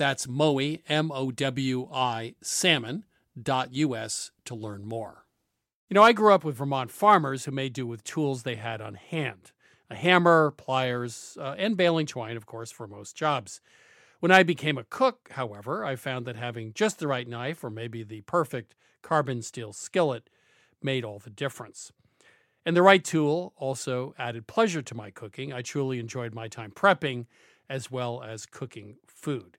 That's Mowi, M O W I, salmon.us to learn more. You know, I grew up with Vermont farmers who made do with tools they had on hand a hammer, pliers, uh, and baling twine, of course, for most jobs. When I became a cook, however, I found that having just the right knife or maybe the perfect carbon steel skillet made all the difference. And the right tool also added pleasure to my cooking. I truly enjoyed my time prepping as well as cooking food.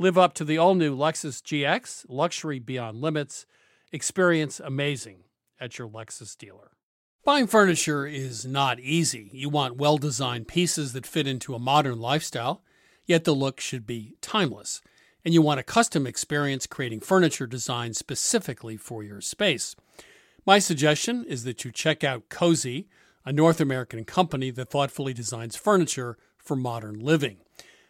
Live up to the all new Lexus GX, luxury beyond limits. Experience amazing at your Lexus dealer. Buying furniture is not easy. You want well designed pieces that fit into a modern lifestyle, yet the look should be timeless. And you want a custom experience creating furniture designed specifically for your space. My suggestion is that you check out Cozey, a North American company that thoughtfully designs furniture for modern living.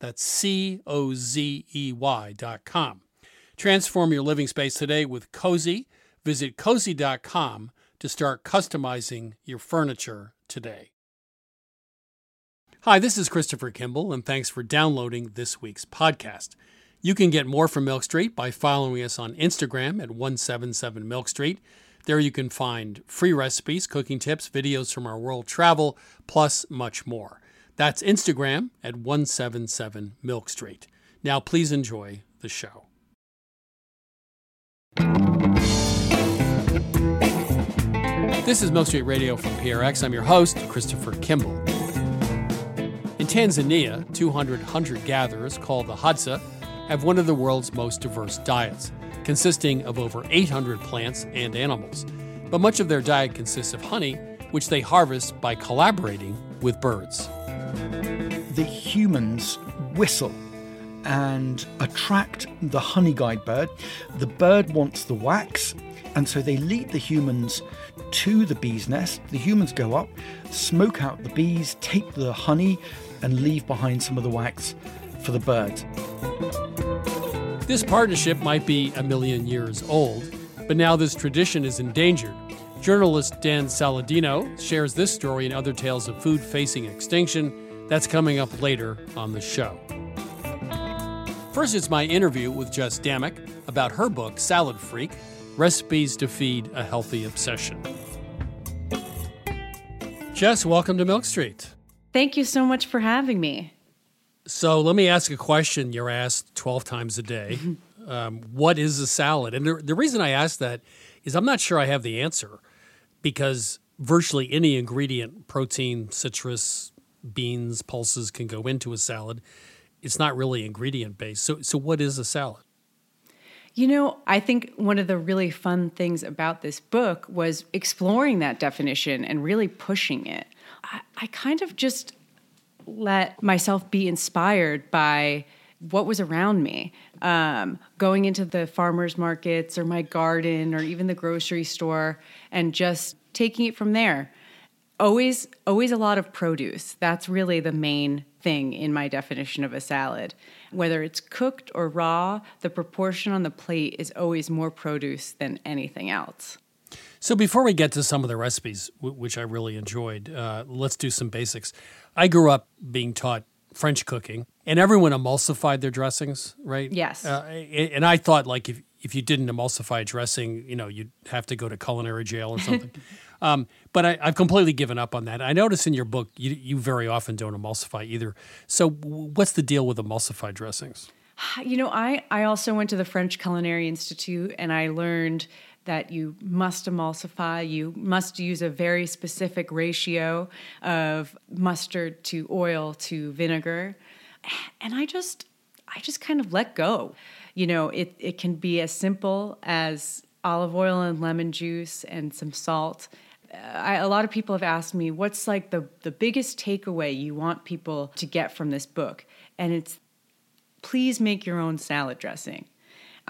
that's C O Z E Y dot com. Transform your living space today with Cozey. Visit cozey.com to start customizing your furniture today. Hi, this is Christopher Kimball, and thanks for downloading this week's podcast. You can get more from Milk Street by following us on Instagram at 177 Milk Street. There you can find free recipes, cooking tips, videos from our world travel, plus much more. That's Instagram at 177 Milk Street. Now, please enjoy the show. This is Milk Street Radio from PRX. I'm your host, Christopher Kimball. In Tanzania, 200 hunter gatherers called the Hadza have one of the world's most diverse diets, consisting of over 800 plants and animals. But much of their diet consists of honey, which they harvest by collaborating with birds the humans whistle and attract the honey guide bird. The bird wants the wax, and so they lead the humans to the bee's nest. The humans go up, smoke out the bees, take the honey, and leave behind some of the wax for the birds. This partnership might be a million years old, but now this tradition is endangered. Journalist Dan Saladino shares this story and other tales of food facing extinction that's coming up later on the show. First, it's my interview with Jess Damuck about her book, Salad Freak recipes to feed a healthy obsession. Jess, welcome to Milk Street. Thank you so much for having me. So let me ask a question you're asked 12 times a day. Um, what is a salad? And the, the reason I ask that is I'm not sure I have the answer because virtually any ingredient, protein, citrus, beans, pulses can go into a salad. It's not really ingredient based. So, so what is a salad? You know, I think one of the really fun things about this book was exploring that definition and really pushing it. I, I kind of just let myself be inspired by what was around me. Um, going into the farmers markets or my garden or even the grocery store and just taking it from there. Always, always a lot of produce. That's really the main thing in my definition of a salad. Whether it's cooked or raw, the proportion on the plate is always more produce than anything else. So before we get to some of the recipes, which I really enjoyed, uh, let's do some basics. I grew up being taught French cooking, and everyone emulsified their dressings, right? Yes. Uh, and I thought like if if you didn't emulsify dressing, you know, you'd have to go to culinary jail or something. um, but I, have completely given up on that. I notice in your book you, you very often don't emulsify either. So what's the deal with emulsified dressings? You know, I I also went to the French Culinary Institute and I learned that you must emulsify. You must use a very specific ratio of mustard to oil to vinegar. And I just I just kind of let go. You know, it, it can be as simple as olive oil and lemon juice and some salt. Uh, I, a lot of people have asked me, what's like the, the biggest takeaway you want people to get from this book? And it's please make your own salad dressing.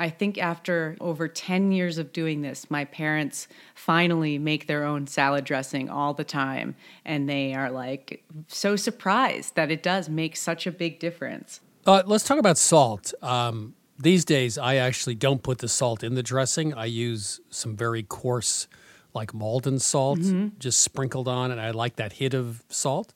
I think after over 10 years of doing this, my parents finally make their own salad dressing all the time. And they are like so surprised that it does make such a big difference. Uh, let's talk about salt. Um, these days, I actually don't put the salt in the dressing. I use some very coarse, like Maldon salt, mm-hmm. just sprinkled on, and I like that hit of salt.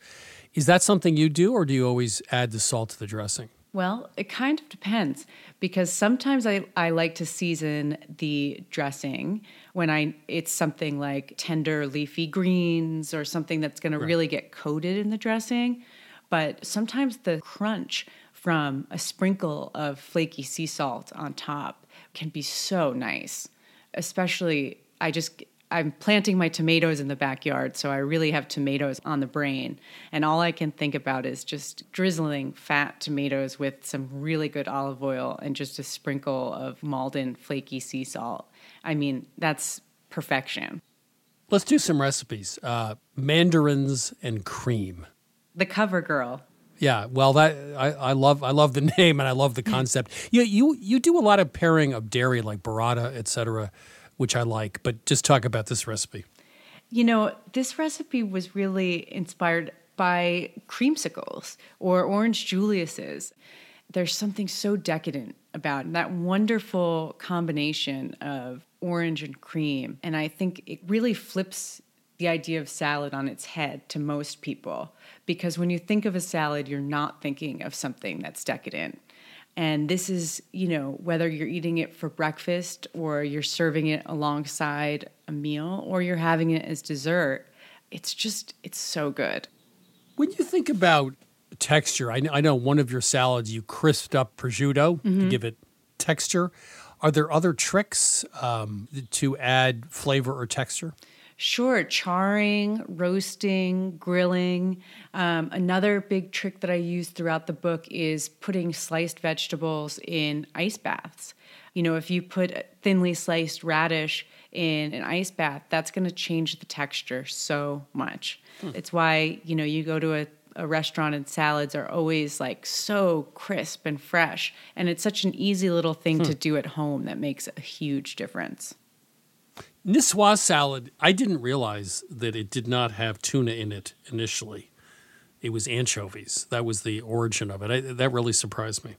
Is that something you do, or do you always add the salt to the dressing? Well, it kind of depends because sometimes I, I like to season the dressing when I it's something like tender leafy greens or something that's going right. to really get coated in the dressing. But sometimes the crunch from a sprinkle of flaky sea salt on top can be so nice. Especially I just I'm planting my tomatoes in the backyard, so I really have tomatoes on the brain. And all I can think about is just drizzling fat tomatoes with some really good olive oil and just a sprinkle of Maldon flaky sea salt. I mean, that's perfection. Let's do some recipes. Uh, mandarins and cream. The cover girl. Yeah, well, that I, I love I love the name and I love the concept. you you you do a lot of pairing of dairy like burrata, etc which I like. But just talk about this recipe. You know, this recipe was really inspired by creamsicles or orange Julius's. There's something so decadent about that wonderful combination of orange and cream. And I think it really flips the idea of salad on its head to most people because when you think of a salad, you're not thinking of something that's decadent. And this is, you know, whether you're eating it for breakfast or you're serving it alongside a meal or you're having it as dessert, it's just, it's so good. When you think about texture, I, I know one of your salads you crisped up prosciutto mm-hmm. to give it texture. Are there other tricks um, to add flavor or texture? Sure, charring, roasting, grilling. Um, another big trick that I use throughout the book is putting sliced vegetables in ice baths. You know, if you put thinly sliced radish in an ice bath, that's going to change the texture so much. Hmm. It's why, you know, you go to a a restaurant and salads are always like so crisp and fresh. And it's such an easy little thing hmm. to do at home that makes a huge difference. Niçoise salad, I didn't realize that it did not have tuna in it initially. It was anchovies. That was the origin of it. I, that really surprised me.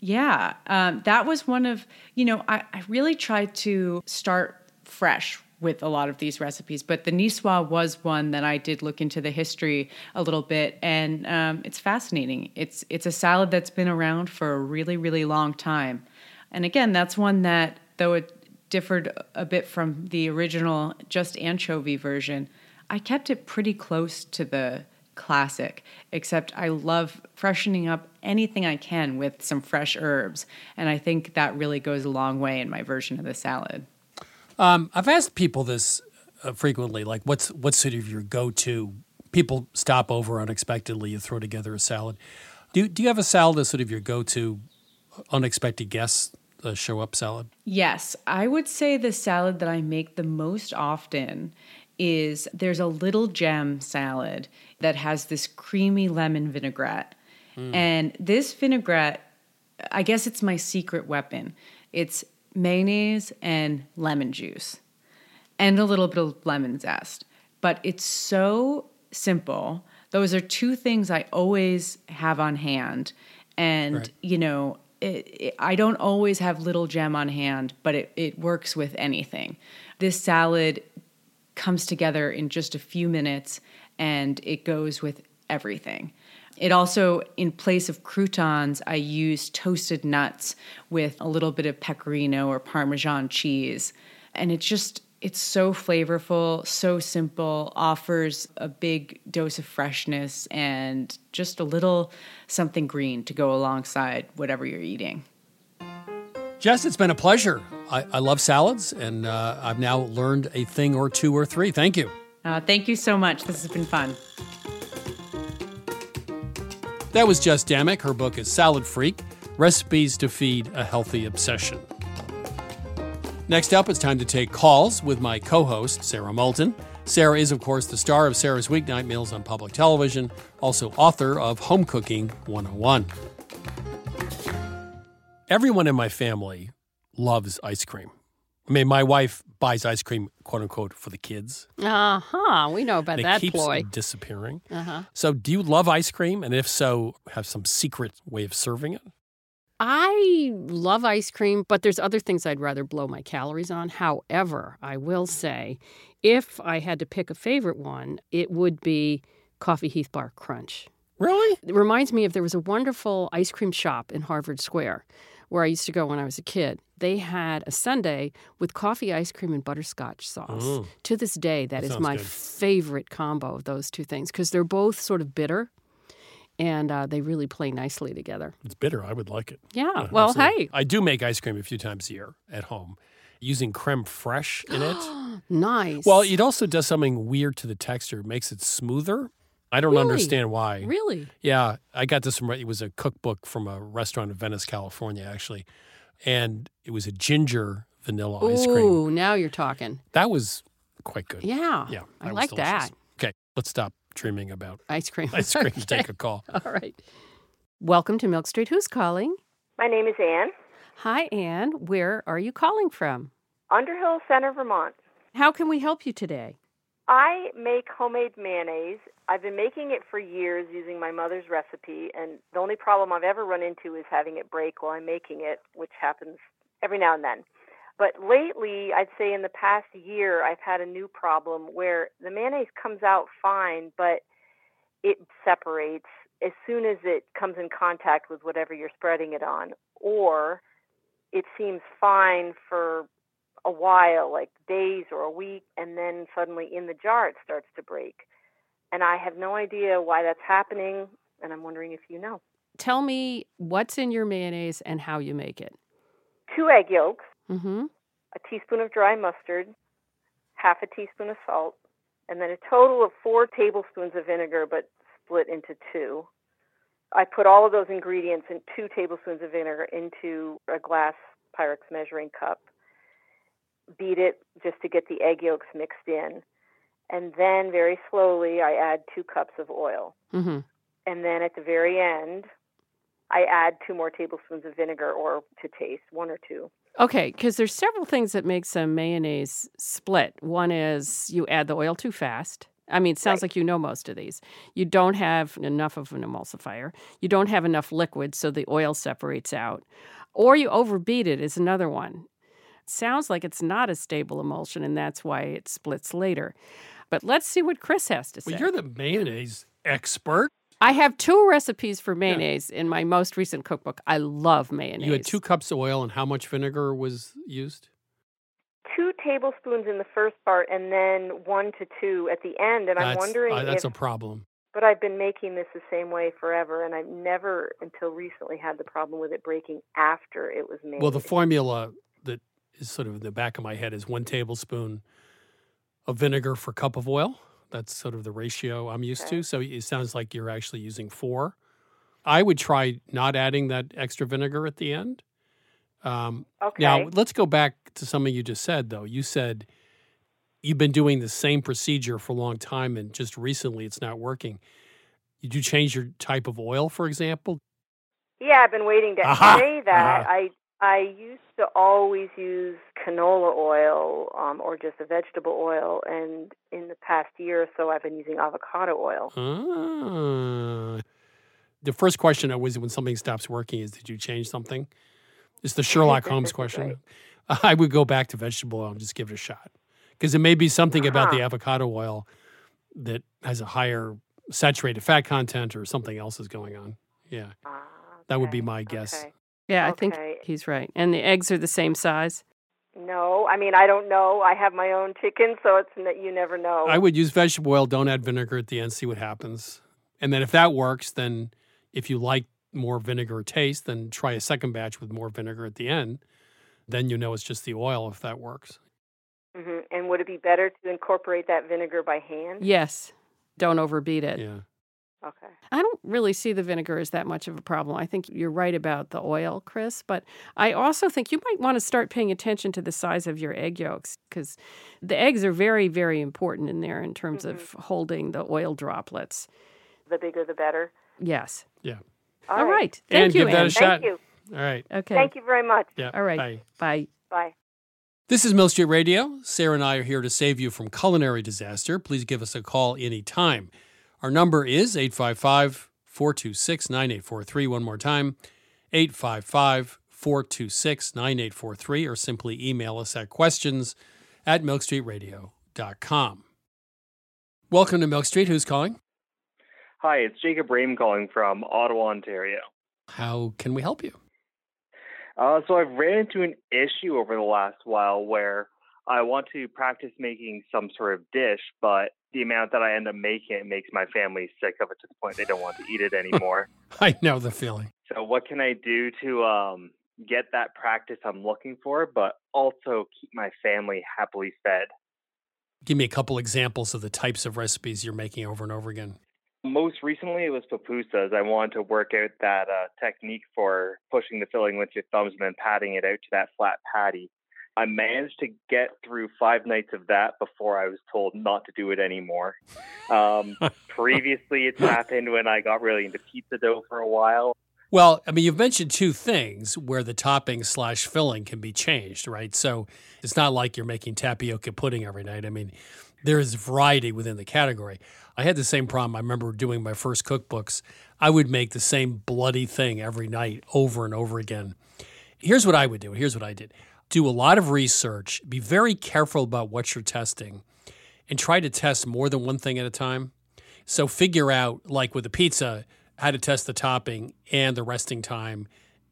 Yeah, um, that was one of, you know, I, I really tried to start fresh with a lot of these recipes, but the Niçoise was one that I did look into the history a little bit, and um, it's fascinating. It's it's a salad that's been around for a really really long time, and again, that's one that though it differed a bit from the original just anchovy version. I kept it pretty close to the classic, except I love freshening up anything I can with some fresh herbs. And I think that really goes a long way in my version of the salad. Um, I've asked people this uh, frequently, like what's what's sort of your go-to? People stop over unexpectedly, you throw together a salad. Do do you have a salad as sort of your go-to unexpected guests uh, show up salad? Yes, I would say the salad that I make the most often is there's a little gem salad that has this creamy lemon vinaigrette. Mm. And this vinaigrette, I guess it's my secret weapon. It's mayonnaise and lemon juice and a little bit of lemon zest. But it's so simple. Those are two things I always have on hand. And, right. you know, it, it, I don't always have little gem on hand, but it, it works with anything. This salad comes together in just a few minutes and it goes with everything. It also, in place of croutons, I use toasted nuts with a little bit of pecorino or Parmesan cheese. And it's just, it's so flavorful, so simple, offers a big dose of freshness and just a little something green to go alongside whatever you're eating. Jess, it's been a pleasure. I, I love salads, and uh, I've now learned a thing or two or three. Thank you. Uh, thank you so much. This has been fun. That was Jess Damuck. Her book is Salad Freak Recipes to Feed a Healthy Obsession. Next up, it's time to take calls with my co host, Sarah Moulton. Sarah is, of course, the star of Sarah's Weeknight Meals on public television, also author of Home Cooking 101. Everyone in my family loves ice cream. I mean, my wife buys ice cream, quote unquote, for the kids. Uh huh. We know about and that it keeps ploy. disappearing. Uh huh. So, do you love ice cream? And if so, have some secret way of serving it? I love ice cream, but there's other things I'd rather blow my calories on. However, I will say, if I had to pick a favorite one, it would be Coffee Heath Bar Crunch. Really? It reminds me of there was a wonderful ice cream shop in Harvard Square where I used to go when I was a kid. They had a sundae with coffee ice cream and butterscotch sauce. Mm. To this day, that, That is my good. favorite combo of those two things because they're both sort of bitter and uh, they really play nicely together. It's bitter. I would like it. Yeah. Yeah, well, absolutely. hey, I do make ice cream a few times a year at home using creme fraiche in it. nice. well, it also does something weird to the texture. It makes it smoother. I don't Really? understand why. really? Yeah, I got this from it was a cookbook from a restaurant in Venice, California, actually, and it was a ginger vanilla ice cream. Ooh, now you're talking. That was quite good. Yeah. yeah, I like delicious. that. Okay, let's stop dreaming about Ice cream. ice cream. Okay. Take a call. All right. Welcome to Milk Street. Who's calling? My name is Anne, Hi, Anne. Where are you calling from? Underhill Center, Vermont. How can we help you today? I make homemade mayonnaise. I've been making it for years using my mother's recipe, and the only problem I've ever run into is having it break while I'm making it, which happens every now and then. But lately, I'd say in the past year, I've had a new problem where the mayonnaise comes out fine, but it separates as soon as it comes in contact with whatever you're spreading it on, or it seems fine for a while, like days or a week, and then suddenly in the jar it starts to break. And I have no idea why that's happening, and I'm wondering if you know. Tell me what's in your mayonnaise and how you make it. Two egg yolks, Mm-hmm. a teaspoon of dry mustard, half a teaspoon of salt, and then a total of four tablespoons of vinegar, but split into two. I put all of those ingredients and two tablespoons of vinegar into a glass Pyrex measuring cup. Beat it just to get the egg yolks mixed in. And then very slowly, I add two cups of oil. Mm-hmm. And then at the very end, I add two more tablespoons of vinegar or to taste, one or two. Okay, because there's several things that make some mayonnaise split. One is you add the oil too fast. I mean, it sounds Right. like you know most of these. You don't have enough of an emulsifier. You don't have enough liquid, so the oil separates out. Or you overbeat it is another one. Sounds like it's not a stable emulsion, and that's why it splits later. But let's see what Chris has to say. Well, you're the mayonnaise expert. I have two recipes for mayonnaise in my most recent cookbook. I love mayonnaise. You had two cups of oil, and how much vinegar was used? Two tablespoons in the first part and then one to two at the end. And I'm wondering uh, that's if, a problem. but I've been making this the same way forever, and I've never until recently had the problem with it breaking after it was made. Well, the formula that is sort of in the back of my head is one tablespoon of vinegar for cup of oil. That's sort of the ratio I'm used Okay. to. So it sounds like you're actually using four. I would try not adding that extra vinegar at the end. Um, okay. Now, let's go back to something you just said, though. You said you've been doing the same procedure for a long time and just recently it's not working. Did you change your type of oil, for example? Yeah, I've been waiting to Aha! say that. Aha. I I used to always use canola oil um, or just a vegetable oil, and in the past year or so, I've been using avocado oil. Ah. The first question always when something stops working is Did you change something? It's the Sherlock Holmes question. I would go back to vegetable oil and just give it a shot. Because it may be something about the Uh-huh. avocado oil that has a higher saturated fat content or something else is going on. Yeah. Ah, That would be my guess. okay. Yeah, I think he's right. And the eggs are the same size. No, I mean I don't know. I have my own chicken, so it's n- you never know. I would use vegetable oil. Don't add vinegar at the end. See what happens. And then if that works, then if you like more vinegar taste, then try a second batch with more vinegar at the end. Then you know it's just the oil if that works. hmm And would it be better to incorporate that vinegar by hand? Yes. Don't overbeat it. Yeah. Okay. I don't really see the vinegar as that much of a problem. I think you're right about the oil, Chris, but I also think you might want to start paying attention to the size of your egg yolks because the eggs are very, very important in there in terms mm-hmm. of holding the oil droplets. The bigger, the better. Yes. Yeah. All right. Thank and you, give that a shot. Thank you. All right. Okay. Thank you very much. Yeah. All right. Bye. Bye. Bye. This is Milk Street Radio. Sarah and I are here to save you from culinary disaster. Please give us a call anytime. Our number is 855 426 9843. One more time 855 426 9843, or simply email us at questions at milkstreetradio.com. Welcome to Milk Street. Who's calling? Hi, it's Jacob Rame calling from Ottawa, Ontario. How can we help you? Uh, so I've ran into an issue over the last while where I want to practice making some sort of dish, but the amount that I end up making it makes my family sick of it to the point they don't want to eat it anymore. I know the feeling. so what can I do to um, get that practice I'm looking for, but also keep my family happily fed? Give me a couple examples of the types of recipes you're making over and over again. Most recently, it was pupusas. I wanted to work out that uh, technique for pushing the filling with your thumbs and then patting it out to that flat patty. I managed to get through five nights of that before I was told not to do it anymore. Um, previously, it's happened when I got really into pizza dough for a while. Well, I mean, you've mentioned two things where the topping slash filling can be changed, right? So it's not like you're making tapioca pudding every night. I mean, there's variety within the category. I had the same problem. I remember doing my first cookbooks. I would make the same bloody thing every night over and over again. Here's what I would do. Here's what I did do a lot of research, be very careful about what you're testing, and try to test more than one thing at a time. So figure out, like with a pizza, how to test the topping and the resting time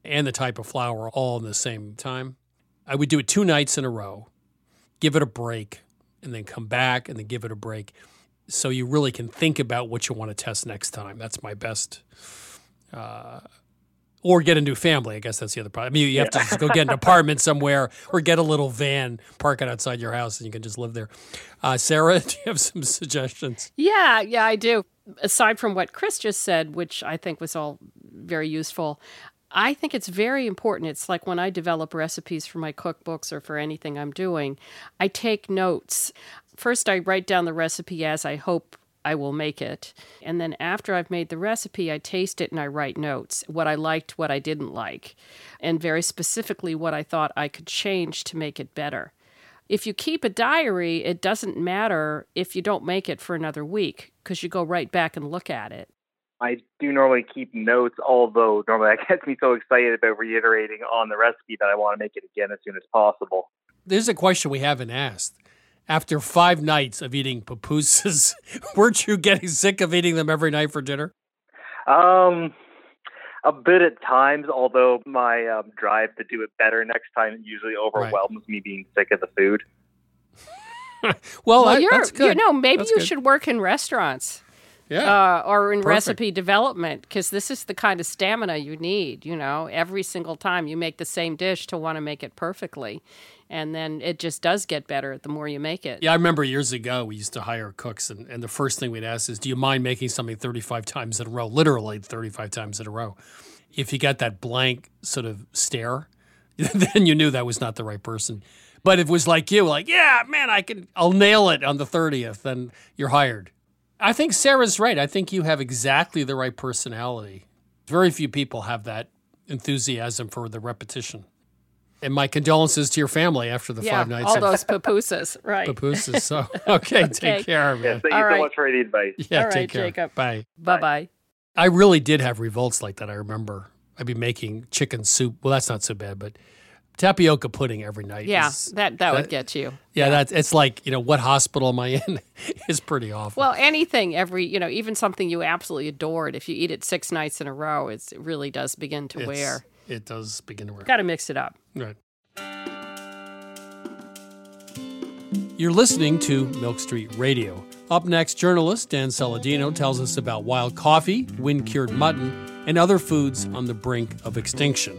and the type of flour all in the same time. I would do it two nights in a row, give it a break, and then come back and then give it a break. So you really can think about what you want to test next time. That's my best. Uh, or get a new family. I guess that's the other problem. I mean, you have to just go get an apartment somewhere or get a little van, park it outside your house, and you can just live there. Uh, Sarah, do you have some suggestions? Yeah, yeah, I do. Aside from what Chris just said, which I think was all very useful, I think it's very important. It's like when I develop recipes for my cookbooks or for anything I'm doing, I take notes. First, I write down the recipe as I hope I will make it. And then after I've made the recipe, I taste it and I write notes what I liked, what I didn't like, and very specifically what I thought I could change to make it better. If you keep a diary, it doesn't matter if you don't make it for another week because you go right back and look at it. I do normally keep notes, although normally that gets me so excited about reiterating on the recipe that I want to make it again as soon as possible. There's a question we haven't asked. After five nights of eating pupusas, weren't you getting sick of eating them every night for dinner? Um, a bit at times, although my um, drive to do it better next time usually overwhelms me being sick of the food. well, Well, that- you're, that's good. you know, maybe That's you good. should work in restaurants. Yeah. uh, or in Perfect. recipe development because this is the kind of stamina you need. You know, every single time you make the same dish to want to make it perfectly, and then it just does get better the more you make it. Yeah, I remember years ago we used to hire cooks, and, and the first thing we'd ask is, "Do you mind making something 35 times in a row?" Literally 35 times in a row. If you got that blank sort of stare, then you knew that was not the right person. But if it was like you, like, "Yeah, man, I can, I'll nail it on the 30th," then you're hired. I think Sarah's right. I think you have exactly the right personality. Very few people have that enthusiasm for the repetition. And my condolences to your family after the yeah, five nights all of those pupusas, right? pupusas. So okay, Okay. take care, man. Yes, thank you All so right. much for the advice. Yeah, All take right, care. Jacob. Bye. Bye bye. I really did have revolts like that. I remember. I'd be making chicken soup. Well, that's not so bad, but tapioca pudding every night. Yeah, is- that that would get you. yeah, that's it's like you know what hospital am I in? is pretty awful. Well, anything every you know, even something you absolutely adored, if you eat it six nights in a row, it's, it really does begin to It's- wear. It does begin to wear. Got to mix it up. Right. You're listening to Milk Street Radio. Up next, journalist Dan Saladino tells us about wild coffee, wind cured mutton, and other foods on the brink of extinction.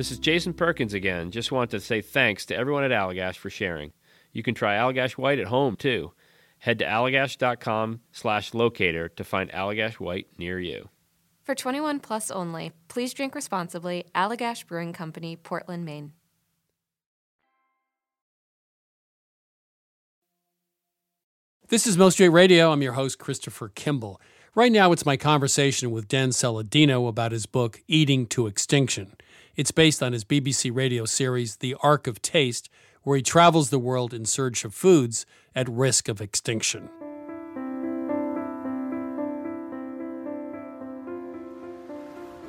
This is Jason Perkins again. Just want to say thanks to everyone at Allagash for sharing. You can try Allagash White at home too. Head to allagash.com slash locator to find Allagash White near you. For 21 plus only, please drink responsibly. Allagash Brewing Company, Portland, Maine. This is Milk Street Radio. I'm your host, Christopher Kimball. Right now, it's my conversation with Dan Saladino about his book, Eating to Extinction. It's based on his BBC radio series, The Ark of Taste, where he travels the world in search of foods at risk of extinction.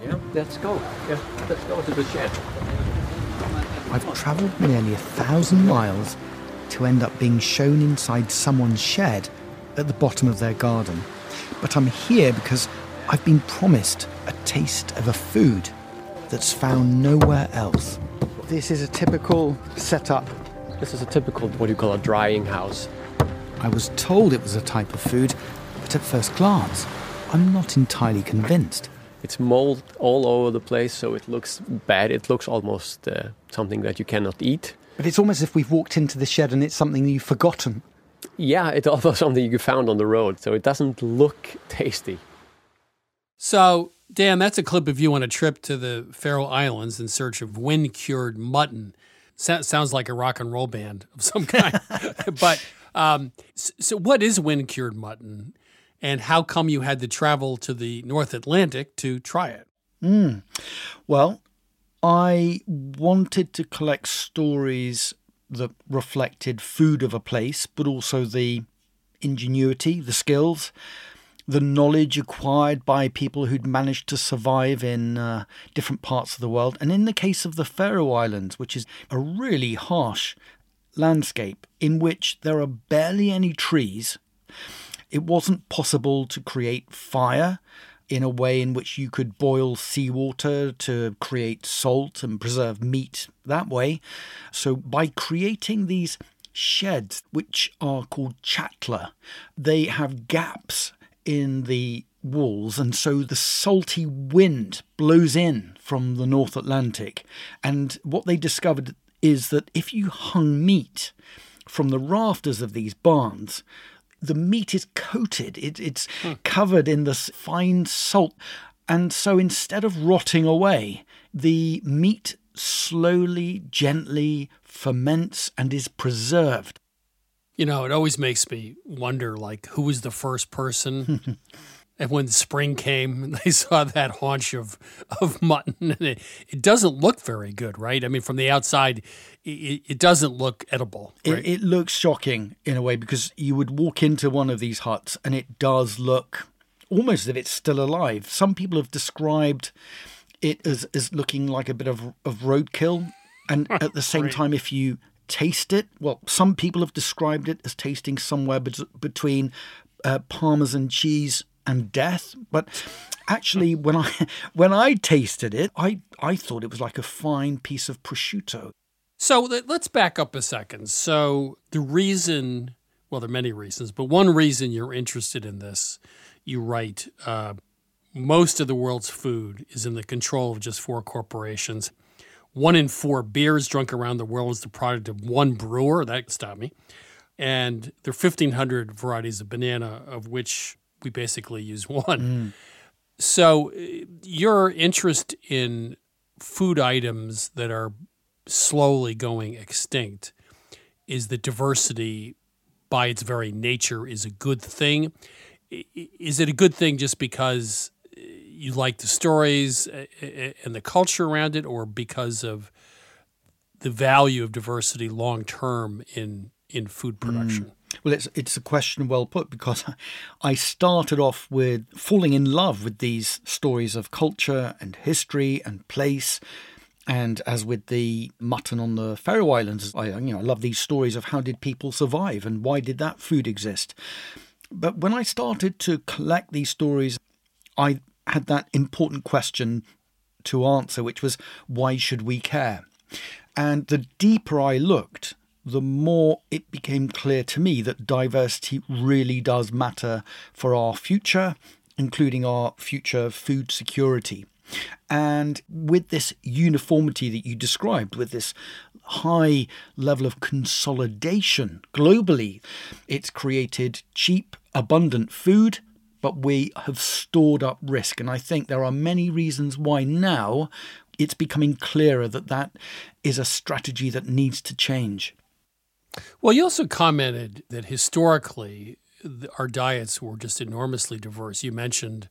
Yeah, let's go. Yeah, let's go to the shed. I've travelled nearly a thousand miles to end up being shown inside someone's shed at the bottom of their garden. But I'm here because I've been promised a taste of a food that's found nowhere else. This is a typical setup. This is a typical, what do you call a drying house. I was told it was a type of food, but at first glance, I'm not entirely convinced. It's mold all over the place, so it looks bad. It looks almost uh, something that you cannot eat. But it's almost as if we've walked into the shed and it's something you've forgotten. Yeah, it's almost something you found on the road, so it doesn't look tasty. So, Dan, that's a clip of you on a trip to the Faroe Islands in search of wind cured mutton. So- sounds like a rock and roll band of some kind. but um, so, what is wind cured mutton, and how come you had to travel to the North Atlantic to try it? Mm. Well, I wanted to collect stories that reflected food of a place, but also the ingenuity, the skills, the knowledge acquired by people who'd managed to survive in uh, different parts of the world. And in the case of the Faroe Islands, which is a really harsh landscape in which there are barely any trees, it wasn't possible to create fire in a way in which you could boil seawater to create salt and preserve meat that way. So, by creating these sheds, which are called chatla, they have gaps in the walls, and so the salty wind blows in from the North Atlantic. And what they discovered is that if you hung meat from the rafters of these barns, the meat is coated, it, it's hmm. covered in this fine salt. And so instead of rotting away, the meat slowly, gently ferments and is preserved. You know, it always makes me wonder like who was the first person and when spring came they saw that haunch of of mutton and it, it doesn't look very good, right? I mean from the outside it, it doesn't look edible. Right? It, it looks shocking in a way because you would walk into one of these huts and it does look almost as if it's still alive. Some people have described it as, as looking like a bit of, of roadkill. And at the same time, if you taste it, well, some people have described it as tasting somewhere be- between uh, Parmesan cheese and death. But actually, when I when I tasted it, I I thought it was like a fine piece of prosciutto. So let's back up a second. So the reason, well, there are many reasons, but one reason you're interested in this, you write, uh, most of the world's food is in the control of just four corporations. One in four beers drunk around the world is the product of one brewer. That stopped me. And there are 1,500 varieties of banana, of which we basically use one. Mm. So uh, your interest in food items that are slowly going extinct is that diversity by its very nature is a good thing. Is it a good thing just because you like the stories and the culture around it, or because of the value of diversity long term in in food production? Mm. Well, it's it's a question well put because I started off with falling in love with these stories of culture and history and place. And as with the mutton on the Faroe Islands, I you know I love these stories of how did people survive and why did that food exist. But when I started to collect these stories, I had that important question to answer, which was why should we care? And the deeper I looked, the more it became clear to me that diversity really does matter for our future, including our future food security. And with this uniformity that you described, with this high level of consolidation globally, it's created cheap, abundant food, but we have stored up risk. And I think there are many reasons why now it's becoming clearer that that is a strategy that needs to change. Well, you also commented that historically our diets were just enormously diverse. You mentioned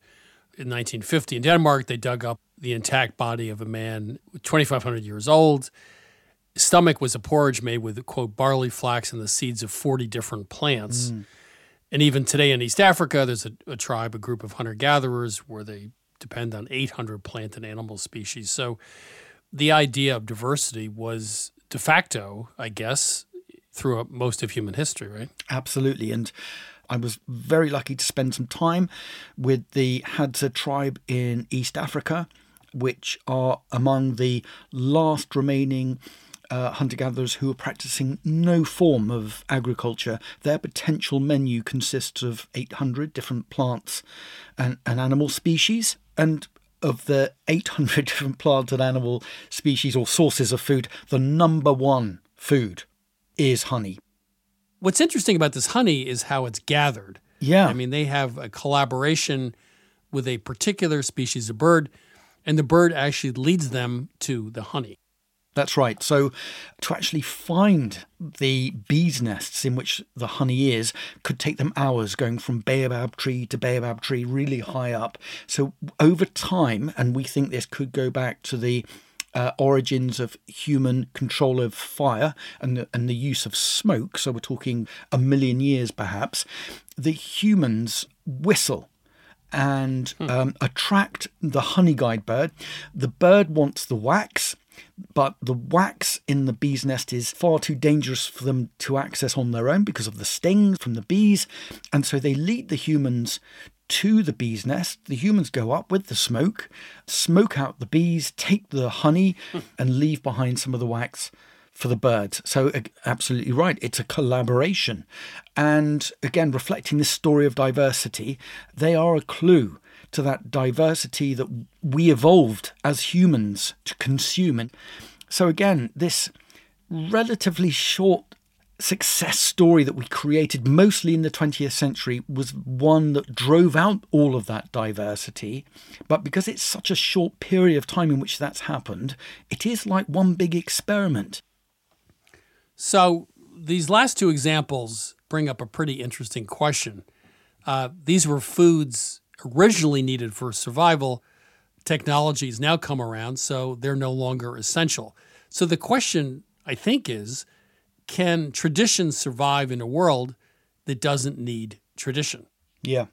in 1950 in Denmark, they dug up the intact body of a man 2,500 years old. Stomach was a porridge made with, quote, barley, flax, and the seeds of 40 different plants. Mm. And even today in East Africa, there's a, a tribe, a group of hunter gatherers where they depend on 800 plant and animal species. So the idea of diversity was de facto, I guess, throughout most of human history, right? Absolutely. And I was very lucky to spend some time with the Hadza tribe in East Africa, which are among the last remaining uh, hunter gatherers who are practicing no form of agriculture. Their potential menu consists of 800 different plants and, and animal species. And of the 800 different plant and animal species or sources of food, the number one food is honey. What's interesting about this honey is how it's gathered. Yeah. I mean, they have a collaboration with a particular species of bird, and the bird actually leads them to the honey. That's right. So, to actually find the bees' nests in which the honey is could take them hours going from baobab tree to baobab tree, really high up. So, over time, and we think this could go back to the uh, origins of human control of fire and the, and the use of smoke, so we're talking a million years perhaps, the humans whistle and hmm. um, attract the honey guide bird. The bird wants the wax, but the wax in the bee's nest is far too dangerous for them to access on their own because of the stings from the bees. And so they lead the humans to the bee's nest. The humans go up with the smoke, smoke out the bees, take the honey, hmm. and leave behind some of the wax for the birds. So, absolutely right. It's a collaboration. And again, reflecting this story of diversity, they are a clue to that diversity that we evolved as humans to consume. And so, again, this relatively short success story that we created mostly in the 20th century was one that drove out all of that diversity. But because it's such a short period of time in which that's happened, it is like one big experiment. So these last two examples bring up a pretty interesting question. Uh, these were foods originally needed for survival. Technology has now come around, so they're no longer essential. So the question, I think, is can tradition survive in a world that doesn't need tradition? Yeah.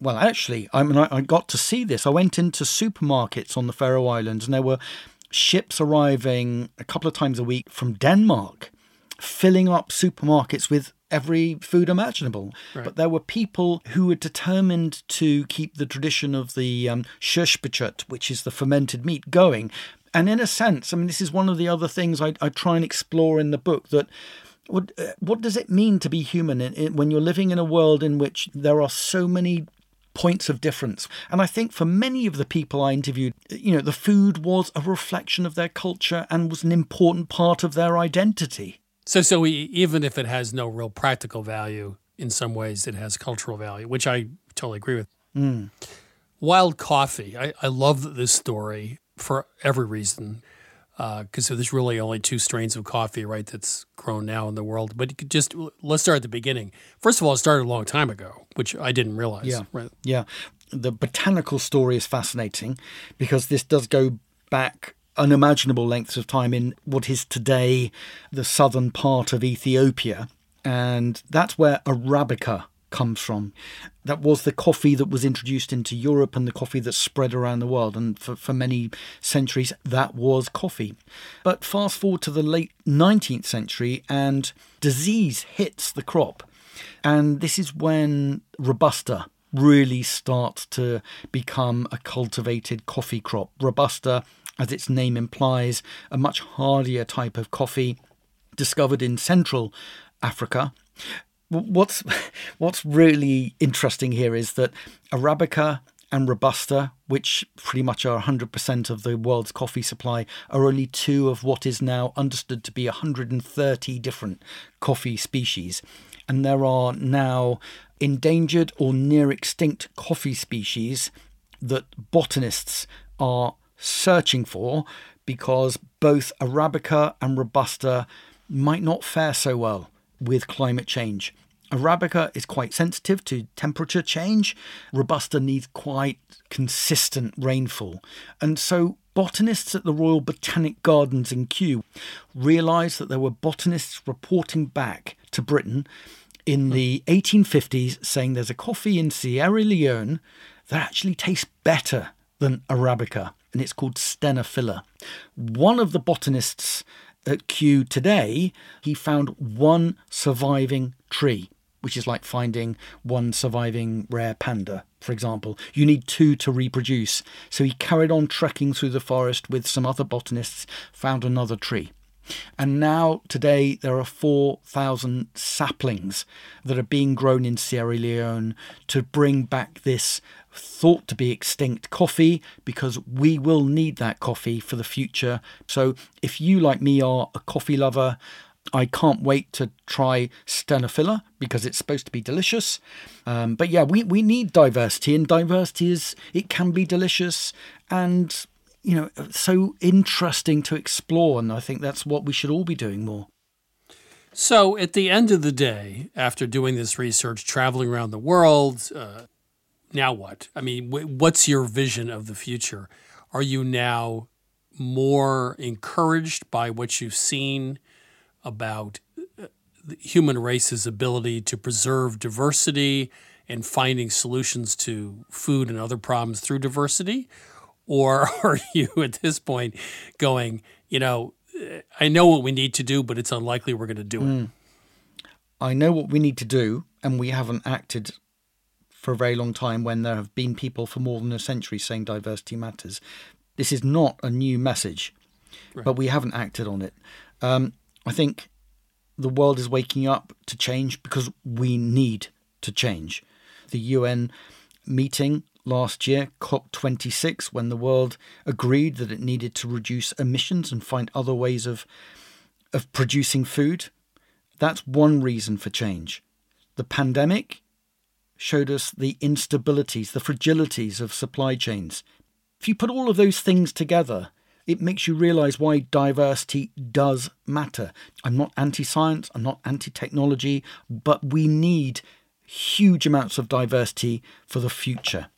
Well, actually, I mean, I, got to see this. I went into supermarkets on the Faroe Islands, and there were ships arriving a couple of times a week from Denmark, filling up supermarkets with every food imaginable. Right. But there were people who were determined to keep the tradition of the um, which is the fermented meat, going. And in a sense, I mean, this is one of the other things I, I try and explore in the book that what, uh, what does it mean to be human in, in, when you're living in a world in which there are so many points of difference. And I think for many of the people I interviewed, you know, the food was a reflection of their culture and was an important part of their identity. So, so we, even if it has no real practical value, in some ways it has cultural value, which I totally agree with. Mm. Wild coffee. I, I love this story for every reason because uh, there's really only two strains of coffee, right, that's grown now in the world. But you could just let's start at the beginning. First of all, it started a long time ago, which I didn't realize. Yeah, right. Yeah, the botanical story is fascinating because this does go back unimaginable lengths of time in what is today the southern part of Ethiopia. And that's where Arabica comes from. That was the coffee that was introduced into Europe and the coffee that spread around the world. And for, for many centuries, that was coffee. But fast forward to the late 19th century, and disease hits the crop. And this is when Robusta really starts to become a cultivated coffee crop. Robusta, as its name implies, a much hardier type of coffee discovered in Central Africa. What's what's really interesting here is that Arabica and Robusta, which pretty much are 100% of the world's coffee supply, are only two of what is now understood to be 130 different coffee species. And there are now endangered or near extinct coffee species that botanists are searching for because both Arabica and Robusta might not fare so well with climate change. Arabica is quite sensitive to temperature change. Robusta needs quite consistent rainfall. And so botanists at the Royal Botanic Gardens in Kew realised that there were botanists reporting back to Britain in the 1850s saying there's a coffee in Sierra Leone that actually tastes better than Arabica, and it's called Stenophylla. One of the botanists at Kew today, he found one surviving tree, which is like finding one surviving rare panda, for example. You need two to reproduce. So he carried on trekking through the forest with some other botanists, found another tree. And now, today, there are 4,000 saplings that are being grown in Sierra Leone to bring back this thought to be extinct coffee because we will need that coffee for the future. So, if you, like me, are a coffee lover, I can't wait to try Stenophylla because it's supposed to be delicious. Um, but yeah, we, we need diversity, and diversity is it can be delicious and you know, so interesting to explore. And I think that's what we should all be doing more. So, at the end of the day, after doing this research, traveling around the world, uh, now what? I mean, what's your vision of the future? Are you now more encouraged by what you've seen about uh, the human race's ability to preserve diversity and finding solutions to food and other problems through diversity? Or are you at this point going, you know, I know what we need to do, but it's unlikely we're going to do it? Mm. I know what we need to do, and we haven't acted for a very long time when there have been people for more than a century saying diversity matters. This is not a new message, right. but we haven't acted on it. Um, I think the world is waking up to change because we need to change. The UN meeting last year, COP26, when the world agreed that it needed to reduce emissions and find other ways of, of producing food. That's one reason for change. The pandemic showed us the instabilities, the fragilities of supply chains. If you put all of those things together, it makes you realize why diversity does matter. I'm not anti science, I'm not anti technology, but we need huge amounts of diversity for the future.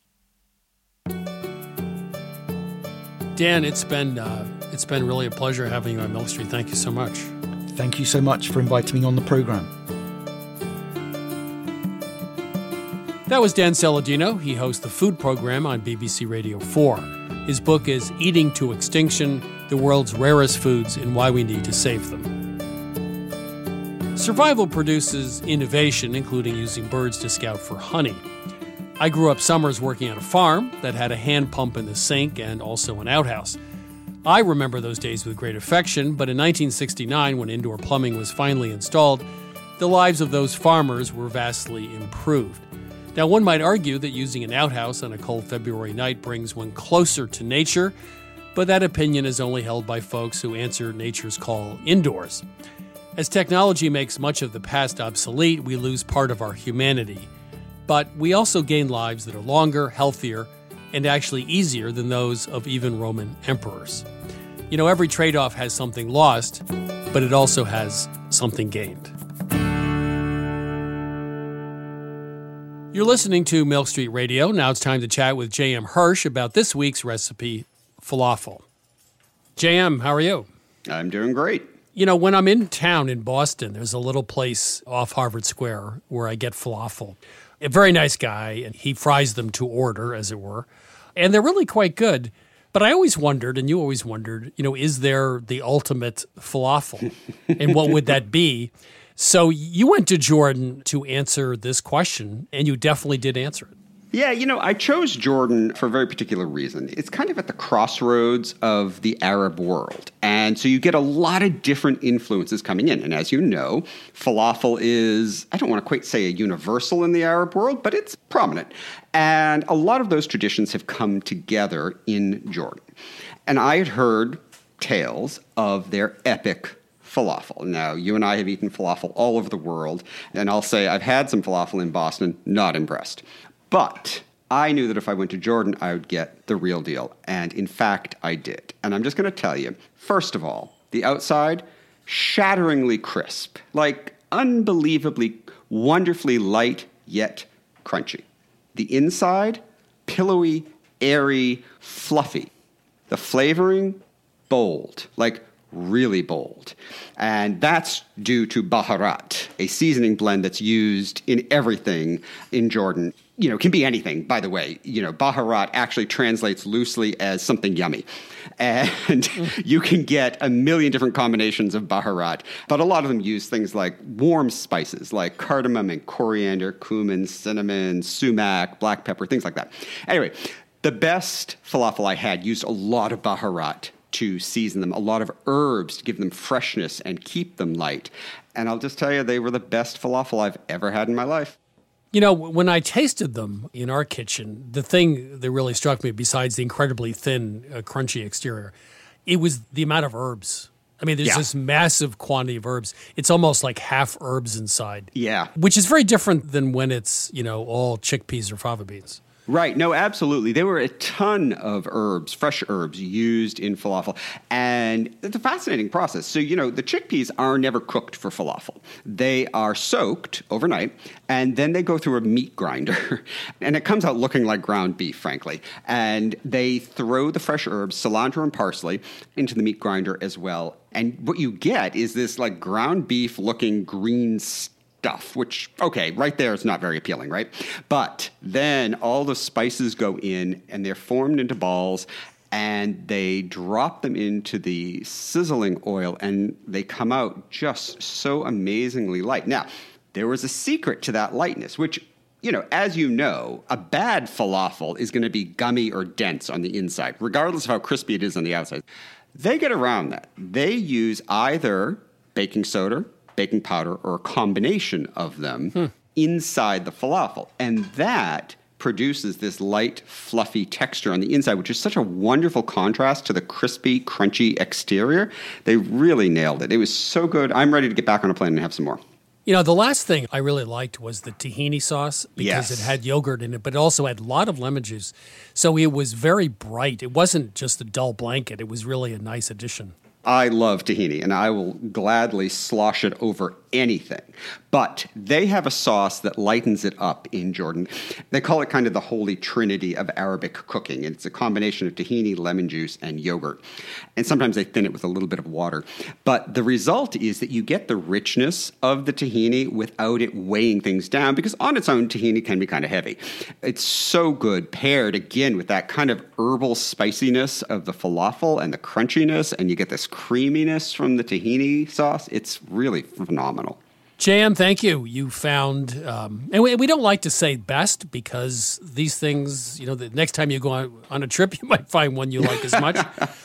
Dan, it's been uh, it's been really a pleasure having you on Milk Street. Thank you so much. Thank you so much for inviting me on the program. That was Dan Saladino. He hosts the food program on BBC Radio 4. His book is Eating to Extinction The World's Rarest Foods and Why We Need to Save Them. Survival produces innovation, including using birds to scout for honey. I grew up summers working on a farm that had a hand pump in the sink and also an outhouse. I remember those days with great affection, but in 1969, when indoor plumbing was finally installed, the lives of those farmers were vastly improved. Now, one might argue that using an outhouse on a cold February night brings one closer to nature, but that opinion is only held by folks who answer nature's call indoors. As technology makes much of the past obsolete, we lose part of our humanity but we also gain lives that are longer, healthier, and actually easier than those of even Roman emperors. You know, every trade off has something lost, but it also has something gained. You're listening to Milk Street Radio. Now it's time to chat with J.M. Hirsch about this week's recipe falafel. JM, how are you? I'm doing great. You know, when I'm in town in Boston, there's a little place off Harvard Square where I get falafel. A very nice guy, and he fries them to order, as it were. And they're really quite good. But I always wondered, and you always wondered, you know, is there the ultimate falafel? and what would that be? So you went to Jordan to answer this question, and you definitely did answer it. Yeah, you know, I chose Jordan for a very particular reason. It's kind of at the crossroads of the Arab world. And so you get a lot of different influences coming in. And as you know, falafel is, I don't want to quite say a universal in the Arab world, but it's prominent. And a lot of those traditions have come together in Jordan. And I had heard tales of their epic falafel. Now, you and I have eaten falafel all over the world, and I'll say I've had some falafel in Boston, not impressed. But I knew that if I went to Jordan, I would get the real deal. And in fact, I did. And I'm just going to tell you first of all, the outside, shatteringly crisp, like unbelievably, wonderfully light, yet crunchy. The inside, pillowy, airy, fluffy. The flavoring, bold, like really bold. And that's due to Baharat, a seasoning blend that's used in everything in Jordan. You know, can be anything, by the way. You know, Baharat actually translates loosely as something yummy. And you can get a million different combinations of Baharat, but a lot of them use things like warm spices like cardamom and coriander, cumin, cinnamon, sumac, black pepper, things like that. Anyway, the best falafel I had used a lot of Baharat to season them, a lot of herbs to give them freshness and keep them light. And I'll just tell you, they were the best falafel I've ever had in my life. You know, when I tasted them in our kitchen, the thing that really struck me, besides the incredibly thin, uh, crunchy exterior, it was the amount of herbs. I mean, there's Yeah. this massive quantity of herbs. It's almost like half herbs inside. Yeah. Which is very different than when it's, you know, all chickpeas or fava beans. Right. No, absolutely. There were a ton of herbs, fresh herbs used in falafel. And it's a fascinating process. So, you know, the chickpeas are never cooked for falafel. They are soaked overnight and then they go through a meat grinder. and it comes out looking like ground beef, frankly. And they throw the fresh herbs, cilantro and parsley, into the meat grinder as well. And what you get is this like ground beef looking green stuff stuff, which, okay, right there is not very appealing, right? But then all the spices go in and they're formed into balls and they drop them into the sizzling oil and they come out just so amazingly light. Now, there was a secret to that lightness, which you know, as you know, a bad falafel is going to be gummy or dense on the inside, regardless of how crispy it is on the outside. They get around that. They use either baking soda, baking powder, or a combination of them inside the falafel. And that produces this light, fluffy texture on the inside, which is such a wonderful contrast to the crispy, crunchy exterior. They really nailed it. It was so good. I'm ready to get back on a plane and have some more. You know, the last thing I really liked was the tahini sauce because Yes. it had yogurt in it, but it also had a lot of lemon juice. So it was very bright. It wasn't just a dull blanket, it was really a nice addition. I love tahini and I will gladly slosh it over anything. But they have a sauce that lightens it up in Jordan. They call it kind of the holy trinity of Arabic cooking. And it's a combination of tahini, lemon juice, and yogurt. And sometimes they thin it with a little bit of water. But the result is that you get the richness of the tahini without it weighing things down because on its own, tahini can be kind of heavy. It's so good paired again with that kind of herbal spiciness of the falafel and the crunchiness, and you get this creaminess from the tahini sauce. It's really phenomenal. JM, thank you. You found, um, and we, we don't like to say best because these things, you know, the next time you go on, on a trip, you might find one you like as much.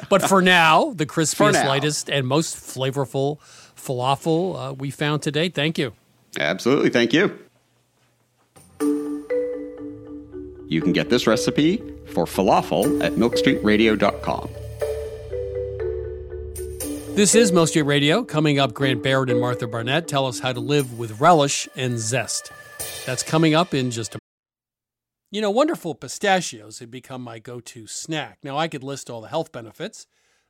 but for now, the crispiest, lightest, and most flavorful falafel uh, we found today. Thank you. Absolutely. Thank you. You can get this recipe for falafel at milkstreetradio.com. This is Milk Street Radio. Coming up, Grant Barrett and Martha Barnett tell us how to live with relish and zest. That's coming up in just a You know, wonderful pistachios have become my go to snack. Now, I could list all the health benefits.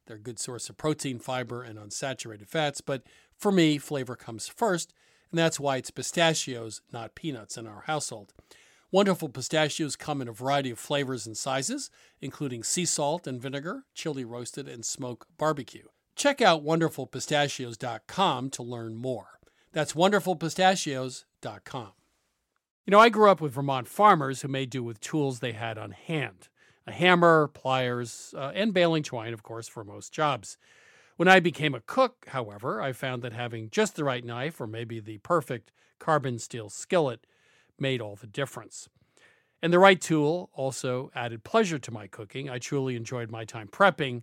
They're a good source of protein, fiber, and unsaturated fats, but for me, flavor comes first, and that's why it's pistachios, not peanuts, in our household. Wonderful pistachios come in a variety of flavors and sizes, including sea salt and vinegar, chili roasted, and smoke barbecue. Check out wonderfulpistachios.com to learn more. That's wonderfulpistachios.com. You know, I grew up with Vermont farmers who made do with tools they had on hand a hammer, pliers, uh, and baling twine, of course, for most jobs. When I became a cook, however, I found that having just the right knife or maybe the perfect carbon steel skillet made all the difference. And the right tool also added pleasure to my cooking. I truly enjoyed my time prepping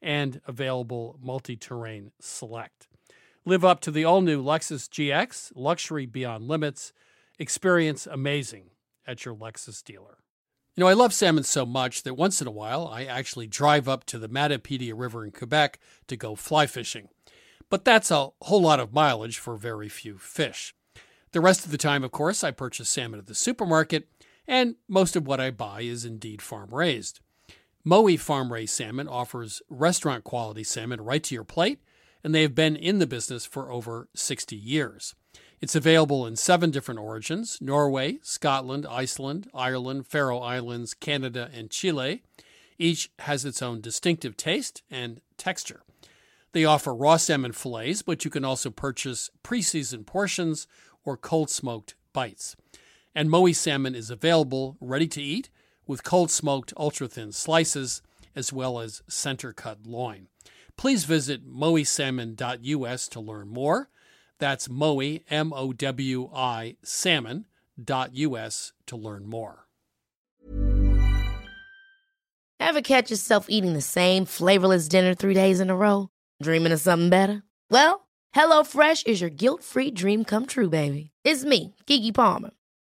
and available multi terrain select. Live up to the all new Lexus GX, luxury beyond limits. Experience amazing at your Lexus dealer. You know, I love salmon so much that once in a while I actually drive up to the Matapedia River in Quebec to go fly fishing. But that's a whole lot of mileage for very few fish. The rest of the time, of course, I purchase salmon at the supermarket, and most of what I buy is indeed farm raised. Mowi Farm Raised Salmon offers restaurant quality salmon right to your plate, and they have been in the business for over 60 years. It's available in seven different origins Norway, Scotland, Iceland, Ireland, Faroe Islands, Canada, and Chile. Each has its own distinctive taste and texture. They offer raw salmon fillets, but you can also purchase pre seasoned portions or cold smoked bites. And Mowi salmon is available ready to eat with cold smoked ultra thin slices as well as center cut loin. Please visit mowisalmon.us to learn more. That's Mowi, M O W I, salmon.us to learn more. Ever catch yourself eating the same flavorless dinner three days in a row? Dreaming of something better? Well, HelloFresh is your guilt free dream come true, baby. It's me, Keke Palmer.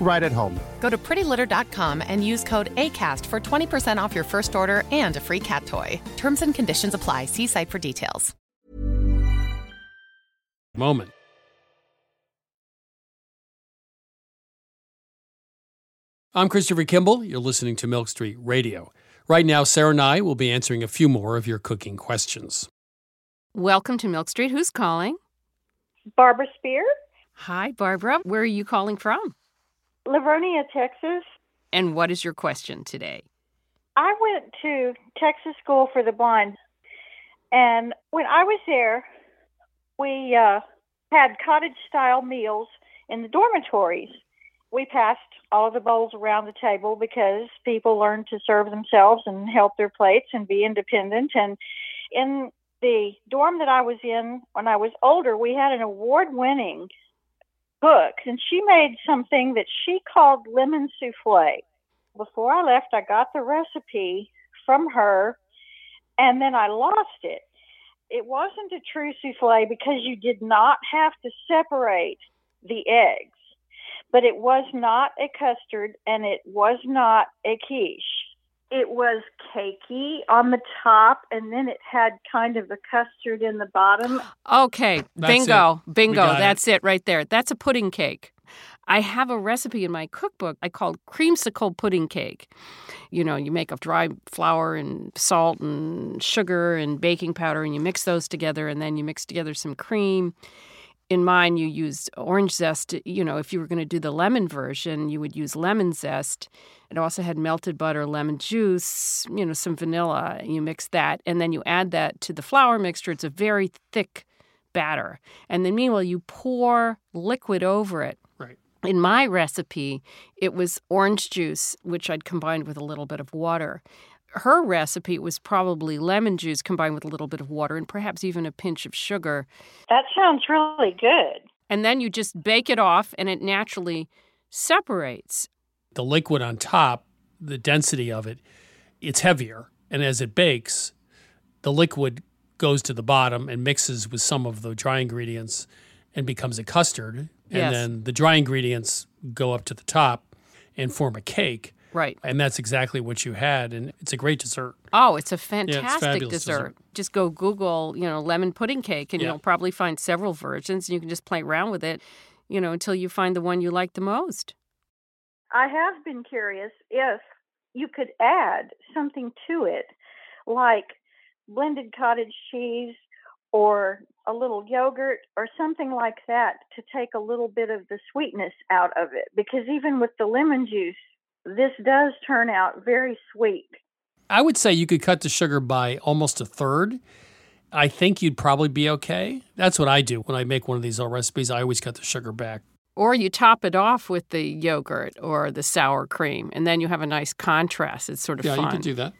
right at home. Go to prettylitter.com and use code ACAST for 20% off your first order and a free cat toy. Terms and conditions apply. See site for details. Moment. I'm Christopher Kimball. You're listening to Milk Street Radio. Right now, Sarah and I will be answering a few more of your cooking questions. Welcome to Milk Street. Who's calling? Barbara Spear, Hi, Barbara. Where are you calling from? Livonia, Texas. And what is your question today? I went to Texas School for the Blind, and when I was there, we uh, had cottage style meals in the dormitories. We passed all of the bowls around the table because people learned to serve themselves and help their plates and be independent. And in the dorm that I was in when I was older, we had an award winning cook, and she made something that she called lemon souffle. Before I left, I got the recipe from her, and then I lost it. It wasn't a true souffle because you did not have to separate the eggs, but it was not a custard and it was not a quiche. It was cakey on the top, and then it had kind of the custard in the bottom. Okay, That's bingo, it. Bingo. got it. That's it. right there. That's a pudding cake. I have a recipe in my cookbook I call creamsicle pudding cake. You know, you make a dry flour and salt and sugar and baking powder and you mix those together and then you mix together some cream. In mine, you used orange zest. You know, if you were going to do the lemon version, you would use lemon zest. It also had melted butter, lemon juice, you know, some vanilla. You mix that, and then you add that to the flour mixture. It's a very thick batter. And then, meanwhile, you pour liquid over it. Right. In my recipe, it was orange juice, which I'd combined with a little bit of water. Her recipe was probably lemon juice combined with a little bit of water and perhaps even a pinch of sugar. That sounds really good. And then you just bake it off and it naturally separates. The liquid on top, the density of it, it's heavier. And as it bakes, the liquid goes to the bottom and mixes with some of the dry ingredients and becomes a custard. And Yes. then the dry ingredients go up to the top and form a cake. Right. And that's exactly what you had. And it's a great dessert. Oh, it's a it's fantastic fabulous dessert. dessert. Just go Google, you know, lemon pudding cake, and Yeah. you'll probably find several versions, and you can just play around with it, you know, until you find the one you like the most. I have been curious if you could add something to it, like blended cottage cheese or a little yogurt or something like that to take a little bit of the sweetness out of it. Because even with the lemon juice, this does turn out very sweet. I would say you could cut the sugar by almost a third. I think you'd probably be okay. That's what I do when I make one of these little recipes. I always cut the sugar back. Or you top it off with the yogurt or the sour cream, and then you have a nice contrast. It's sort of yeah, fun. you could do that.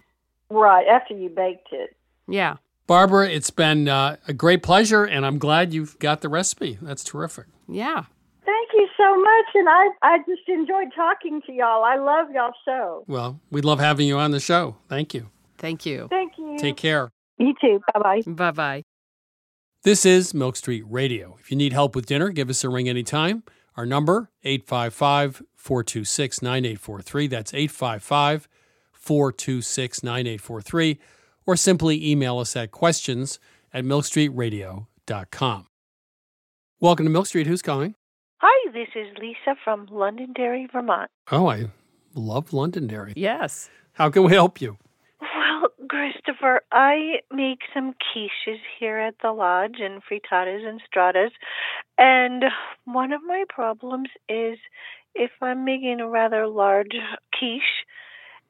Right, after you baked it. Yeah. Barbara, it's been uh, a great pleasure, and I'm glad you've got the recipe. That's terrific. Yeah. Thank you so much. And I, I just enjoyed talking to y'all. I love y'all show. Well, we love having you on the show. Thank you. Thank you. Thank you. Take care. You too. Bye bye. Bye bye. This is Milk Street Radio. If you need help with dinner, give us a ring anytime. Our number, 855-426-9843. That's 855-426-9843. Or simply email us at questions at milkstreetradio.com. Welcome to Milk Street. Who's calling? Hi, this is Lisa from Londonderry, Vermont. Oh, I love Londonderry. Yes. How can we help you? Well, Christopher, I make some quiches here at the lodge and frittatas and stratas. And one of my problems is if I'm making a rather large quiche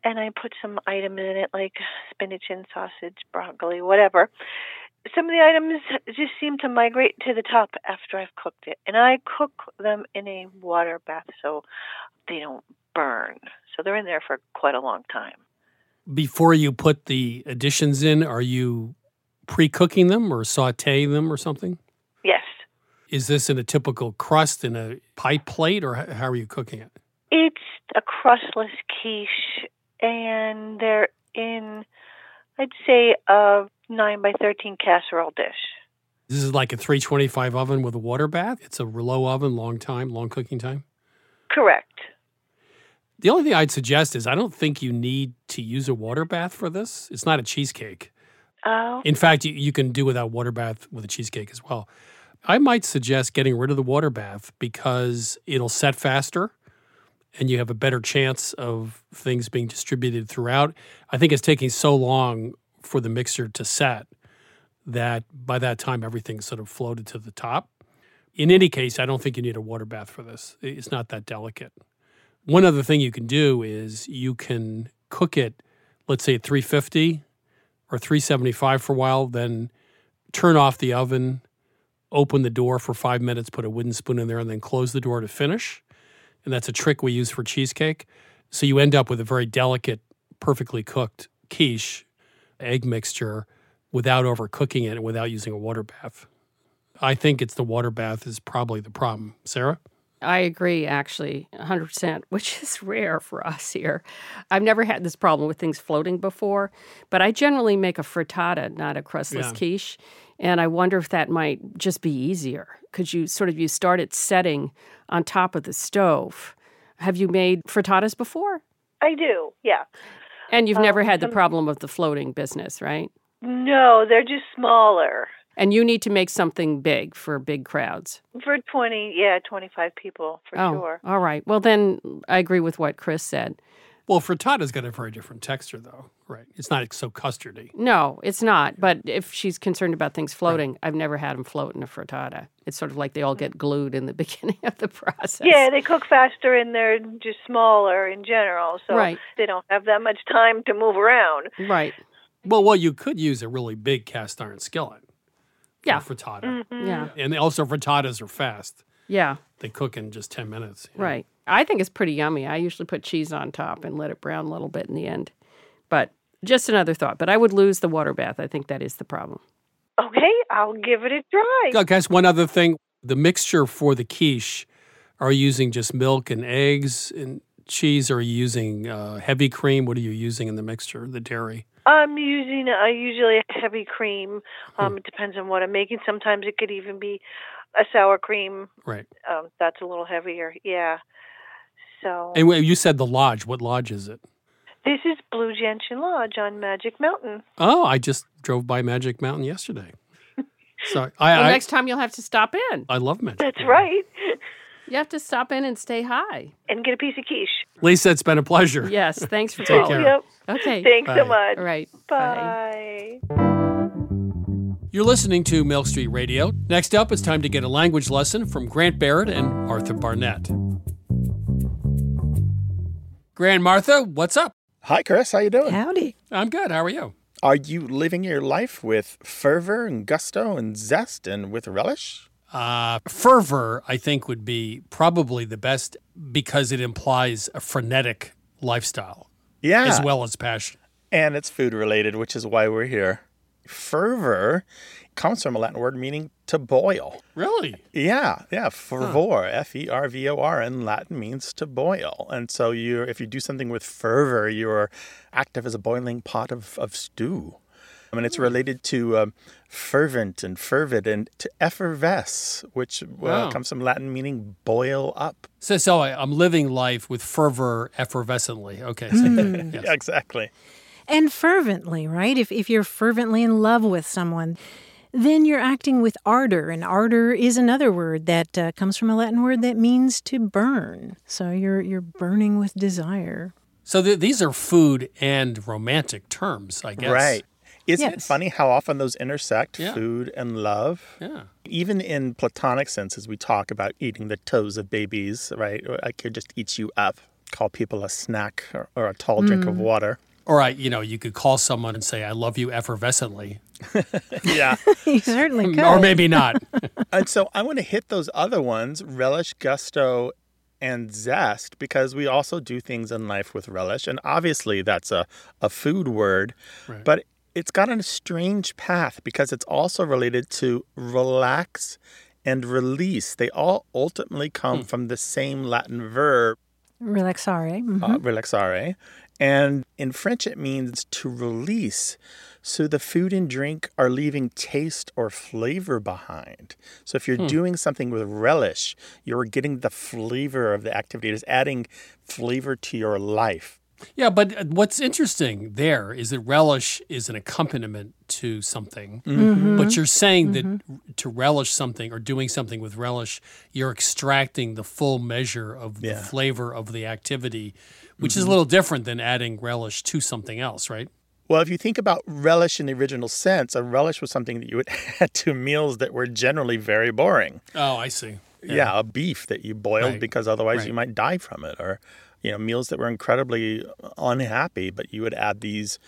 and I put some items in it like spinach and sausage, broccoli, whatever, some of the items just seem to migrate to the top after I've cooked it. And I cook them in a water bath so they don't burn. So they're in there for quite a long time. Before you put the additions in, are you pre-cooking them or sautéing them or something? Yes. Is this in a typical crust in a pie plate, or how are you cooking it? It's a crustless quiche, and they're in, I'd say, a 9 by 13 casserole dish. This is like a 325 oven with a water bath. It's a low oven, long time, long cooking time. Correct. The only thing I'd suggest is I don't think you need to use a water bath for this. It's not a cheesecake. Oh. In fact, you, you can do without water bath with a cheesecake as well. I might suggest getting rid of the water bath because it'll set faster and you have a better chance of things being distributed throughout. I think it's taking so long for the mixture to set that by that time everything's sort of floated to the top. In any case, I don't think you need a water bath for this. It's not that delicate. One other thing you can do is you can cook it, let's say at 350 or 375 for a while, then turn off the oven, open the door for five minutes, put a wooden spoon in there, and then close the door to finish. And that's a trick we use for cheesecake. So you end up with a very delicate, perfectly cooked quiche, egg mixture, without overcooking it and without using a water bath. I think it's the water bath is probably the problem. Sarah? I agree, actually, 100%, which is rare for us here. I've never had this problem with things floating before, but I generally make a frittata, not a crustless Yeah. quiche. And I wonder if that might just be easier. Could you sort of you start it setting on top of the stove? Have you made frittatas before? I do, yeah. And you've never Um, had the problem of the floating business, right? No, they're just smaller. And you need to make something big for big crowds. For 20, yeah, 25 people for oh, sure. all right. Well, then I agree with what Chris said. Well, frittata's got a very different texture, though, right? It's not so custardy. No, it's not. But if she's concerned about things floating, I've never had them float in a frittata. It's sort of like they all get glued in the beginning of the process. Yeah, they cook faster and they're just smaller in general, so Right. they don't have that much time to move around. Right. Well, well, you could use a really big cast iron skillet. for Yeah. frittata. Mhm. Yeah. And also frittatas are fast. Yeah. They cook in just 10 minutes. Right. I think it's pretty yummy. I usually put cheese on top and let it brown a little bit in the end. But just another thought. But I would lose the water bath. I think that is the problem. Okay, I'll give it a try. Oh, guys, one other thing. The mixture for the quiche, are you using just milk and eggs and cheese? Or are you using uh, heavy cream? What are you using in the mixture, the dairy? I'm using uh, usually a heavy cream. Um, It depends on what I'm making. Sometimes it could even be a sour cream. Right. Um, that's a little heavier. Yeah. So And you said the lodge. What lodge is it? this is Blue Gentian Lodge on Magic Mountain. Oh, I just drove by Magic Mountain yesterday. So I, well, I, next time you'll have to stop in. I love Magic. That's right. You have to stop in and stay high. And get a piece of quiche. Lisa, it's been a pleasure. Yes, thanks for Take calling. care. Yep. Okay. Thanks so much. All right. Bye. You're listening to Milk Street Radio. Next up, it's time to get a language lesson from Grant Barrett and Martha Barnett. Grant Martha, what's up? Hi, Chris. How you doing? Howdy. I'm good. How are you? Are you living your life with fervor and gusto and zest and with relish? Uh, fervor, I think, would be probably the best because it implies a frenetic lifestyle Yeah. as well as passion. And it's food related, which is why we're here. Fervor comes from a Latin word meaning to boil. Really? Yeah, yeah. Fervor, F E R V O R, in Latin means to boil. And so you, if you do something with fervor, you're active as a boiling pot of, of stew. I mean, it's related to um, fervent and fervid and to effervesce, which uh, Wow. comes from Latin meaning boil up. So, so I, I'm living life with fervor effervescently. Okay. So, Mm. yes. Yeah, exactly. And fervently, right? If, if you're fervently in love with someone, then you're acting with ardor. And ardor is another word that uh, comes from a Latin word that means to burn. So you're, you're burning with desire. So th- these are food and romantic terms, I guess. Right. Isn't it funny how often those intersect, Yeah. food and love? Yeah. Even in platonic senses, we talk about eating the toes of babies, right? Or I could just eat you up, call people a snack or, or a tall drink of Mm. water. Or I, you know, you could call someone and say, "I love you effervescently," yeah. you certainly could. or maybe not. and so I want to hit those other ones relish, gusto, and zest because we also do things in life with relish. And obviously, that's a, a food word, Right. but it's got a strange path because it's also related to relax and release. They all ultimately come from the same Latin verb, Relaxare. mhm. uh, relaxare. And in French, it means to release. So the food and drink are leaving taste or flavor behind. So if you're Hmm. doing something with relish, you're getting the flavor of the activity. It is adding flavor to your life. Yeah, but uh, what's interesting there is that relish is an accompaniment to something. Mhm. But you're saying that to relish something or doing something with relish, you're extracting the full measure of the flavor of the activity, which is a Mhm. little different than adding relish to something else, right? Well, if you think about relish in the original sense, a relish was something that you would add to meals that were generally very boring. Oh, I see. Yeah, a beef that you boiled Right. because otherwise Right. you might die from it, or you know meals that were incredibly unhappy, but you would add these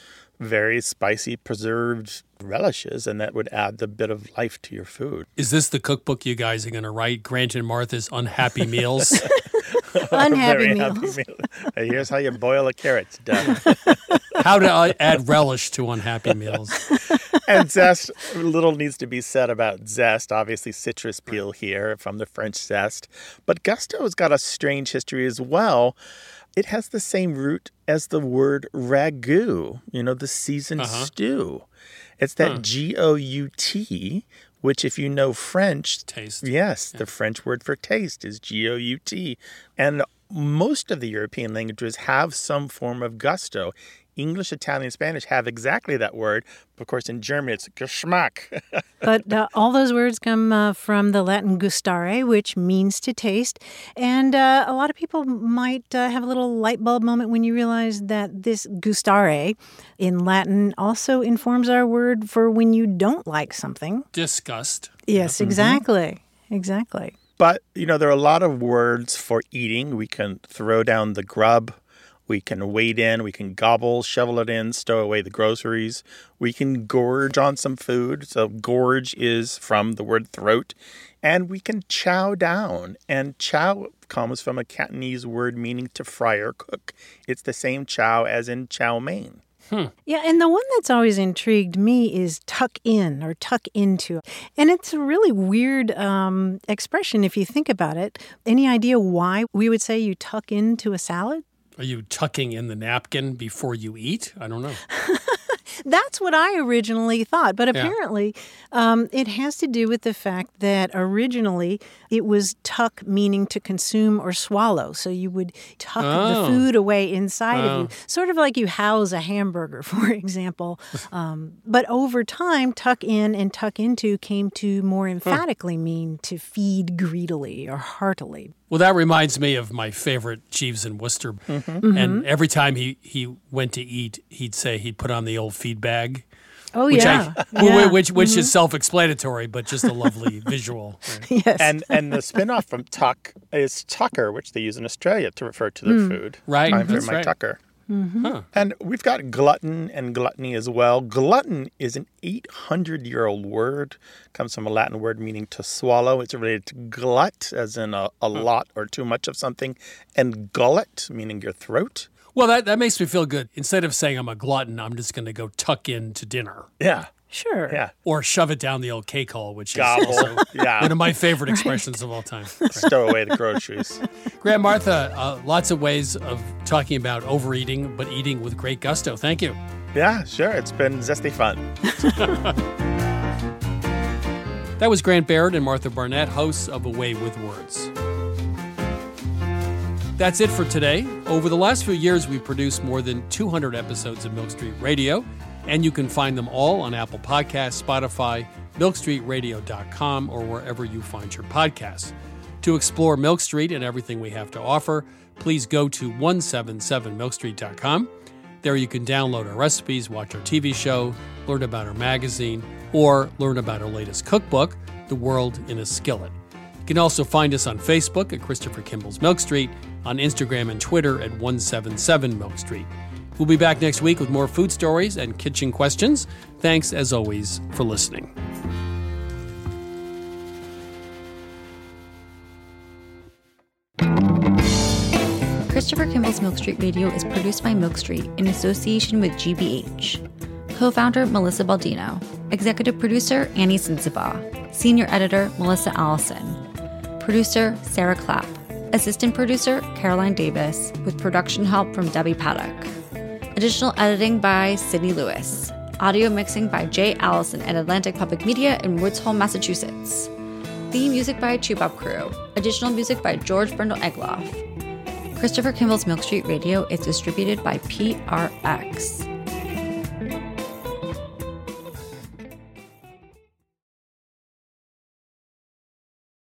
very spicy preserved relishes, and that would add the bit of life to your food. Is this the cookbook you guys are going to write? Grant and Martha's Unhappy Meals? Unhappy Very meals. meal. Here's how you boil a carrot. It's done. How to uh, add relish to unhappy meals. and zest, little needs to be said about zest. Obviously, citrus peel here from the French zest. But gusto's got a strange history as well. It has the same root as the word ragu, you know, the seasoned Uh-huh. stew. It's that Huh. G O U T, which, if you know French, taste. Yes, the French word for taste is G O U T. And most of the European languages have some form of gusto. English, Italian, Spanish have exactly that word. Of course, in German, it's Geschmack. but uh, all those words come uh, from the Latin gustare, which means to taste. And uh, a lot of people might uh, have a little light bulb moment when you realize that this gustare in Latin also informs our word for when you don't like something. Disgust. Yes, exactly. Exactly. But, you know, there are a lot of words for eating. We can throw down the grub We can wade in, we can gobble, shovel it in, stow away the groceries. We can gorge on some food. So, gorge is from the word throat. And we can chow down. And chow comes from a Cantonese word meaning to fry or cook. It's the same chow as in chow mein. Hmm. Yeah, and the one that's always intrigued me is tuck in or tuck into. And it's a really weird um, expression if you think about it. Any idea why we would say you tuck into a salad? Are you tucking in the napkin before you eat? I don't know. That's what I originally thought. But Yeah. apparently, um, it has to do with the fact that originally it was tuck, meaning to consume or swallow. So you would tuck Oh. the food away inside Oh. of you, sort of like you house a hamburger, for example. Um, but over time, tuck in and tuck into came to more emphatically mean to feed greedily or heartily. Well, that reminds me of my favorite Jeeves in Wooster. Mhm. And every time he, he went to eat, he'd say he'd put on the old feed bag. Oh, which yeah. I, Yeah. Which, which Mhm. is self explanatory, but just a lovely visual. Yes. And and the spin-off from tuck is tucker, which they use in Australia to refer to their Mm. food. Right, Time for that's my right. tucker. Mhm. And we've got glutton and gluttony as well. Glutton is an 800 year old word, comes from a Latin word meaning to swallow. It's related to glut, as in a, a lot or too much of something, and gullet, meaning your throat. Well, that, that makes me feel good. Instead of saying I'm a glutton, I'm just going to go tuck in to dinner. Yeah. Sure. Yeah. Or shove it down the old cake hole, which is Gobble. also Yeah. one of my favorite Right. expressions of all time. Stow away the groceries. Grant Martha, uh, lots of ways of talking about overeating, but eating with great gusto. Thank you. Yeah, sure. It's been zesty fun. That was Grant Barrett and Martha Barnett, hosts of A Way with Words. That's it for today. Over the last few years, we've produced more than 200 episodes of Milk Street Radio, and you can find them all on Apple Podcasts, Spotify, milkstreetradio.com, or wherever you find your podcasts. To explore Milk Street and everything we have to offer, please go to 177milkstreet.com. There you can download our recipes, watch our TV show, learn about our magazine, or learn about our latest cookbook, The World in a Skillet. You can also find us on Facebook at Christopher Kimball's Milk Street, on Instagram and Twitter at 177 Milk Street. We'll be back next week with more food stories and kitchen questions. Thanks, as always, for listening. Christopher Kimball's Milk Street Radio is produced by Milk Street in association with GBH. Co founder Melissa Baldino. Executive producer Annie Sensabaugh. Senior editor Melissa Allison. Producer Sarah Clapp. Assistant producer Caroline Davis, with production help from Debbie Paddock. Additional editing by Sydney Lewis. Audio mixing by Jay Allison at Atlantic Public Media in Woods Hole, Massachusetts. Theme music by Toubab Krewe. Additional music by George Brandl Egloff. Christopher Kimball's Milk Street Radio is distributed by PRX.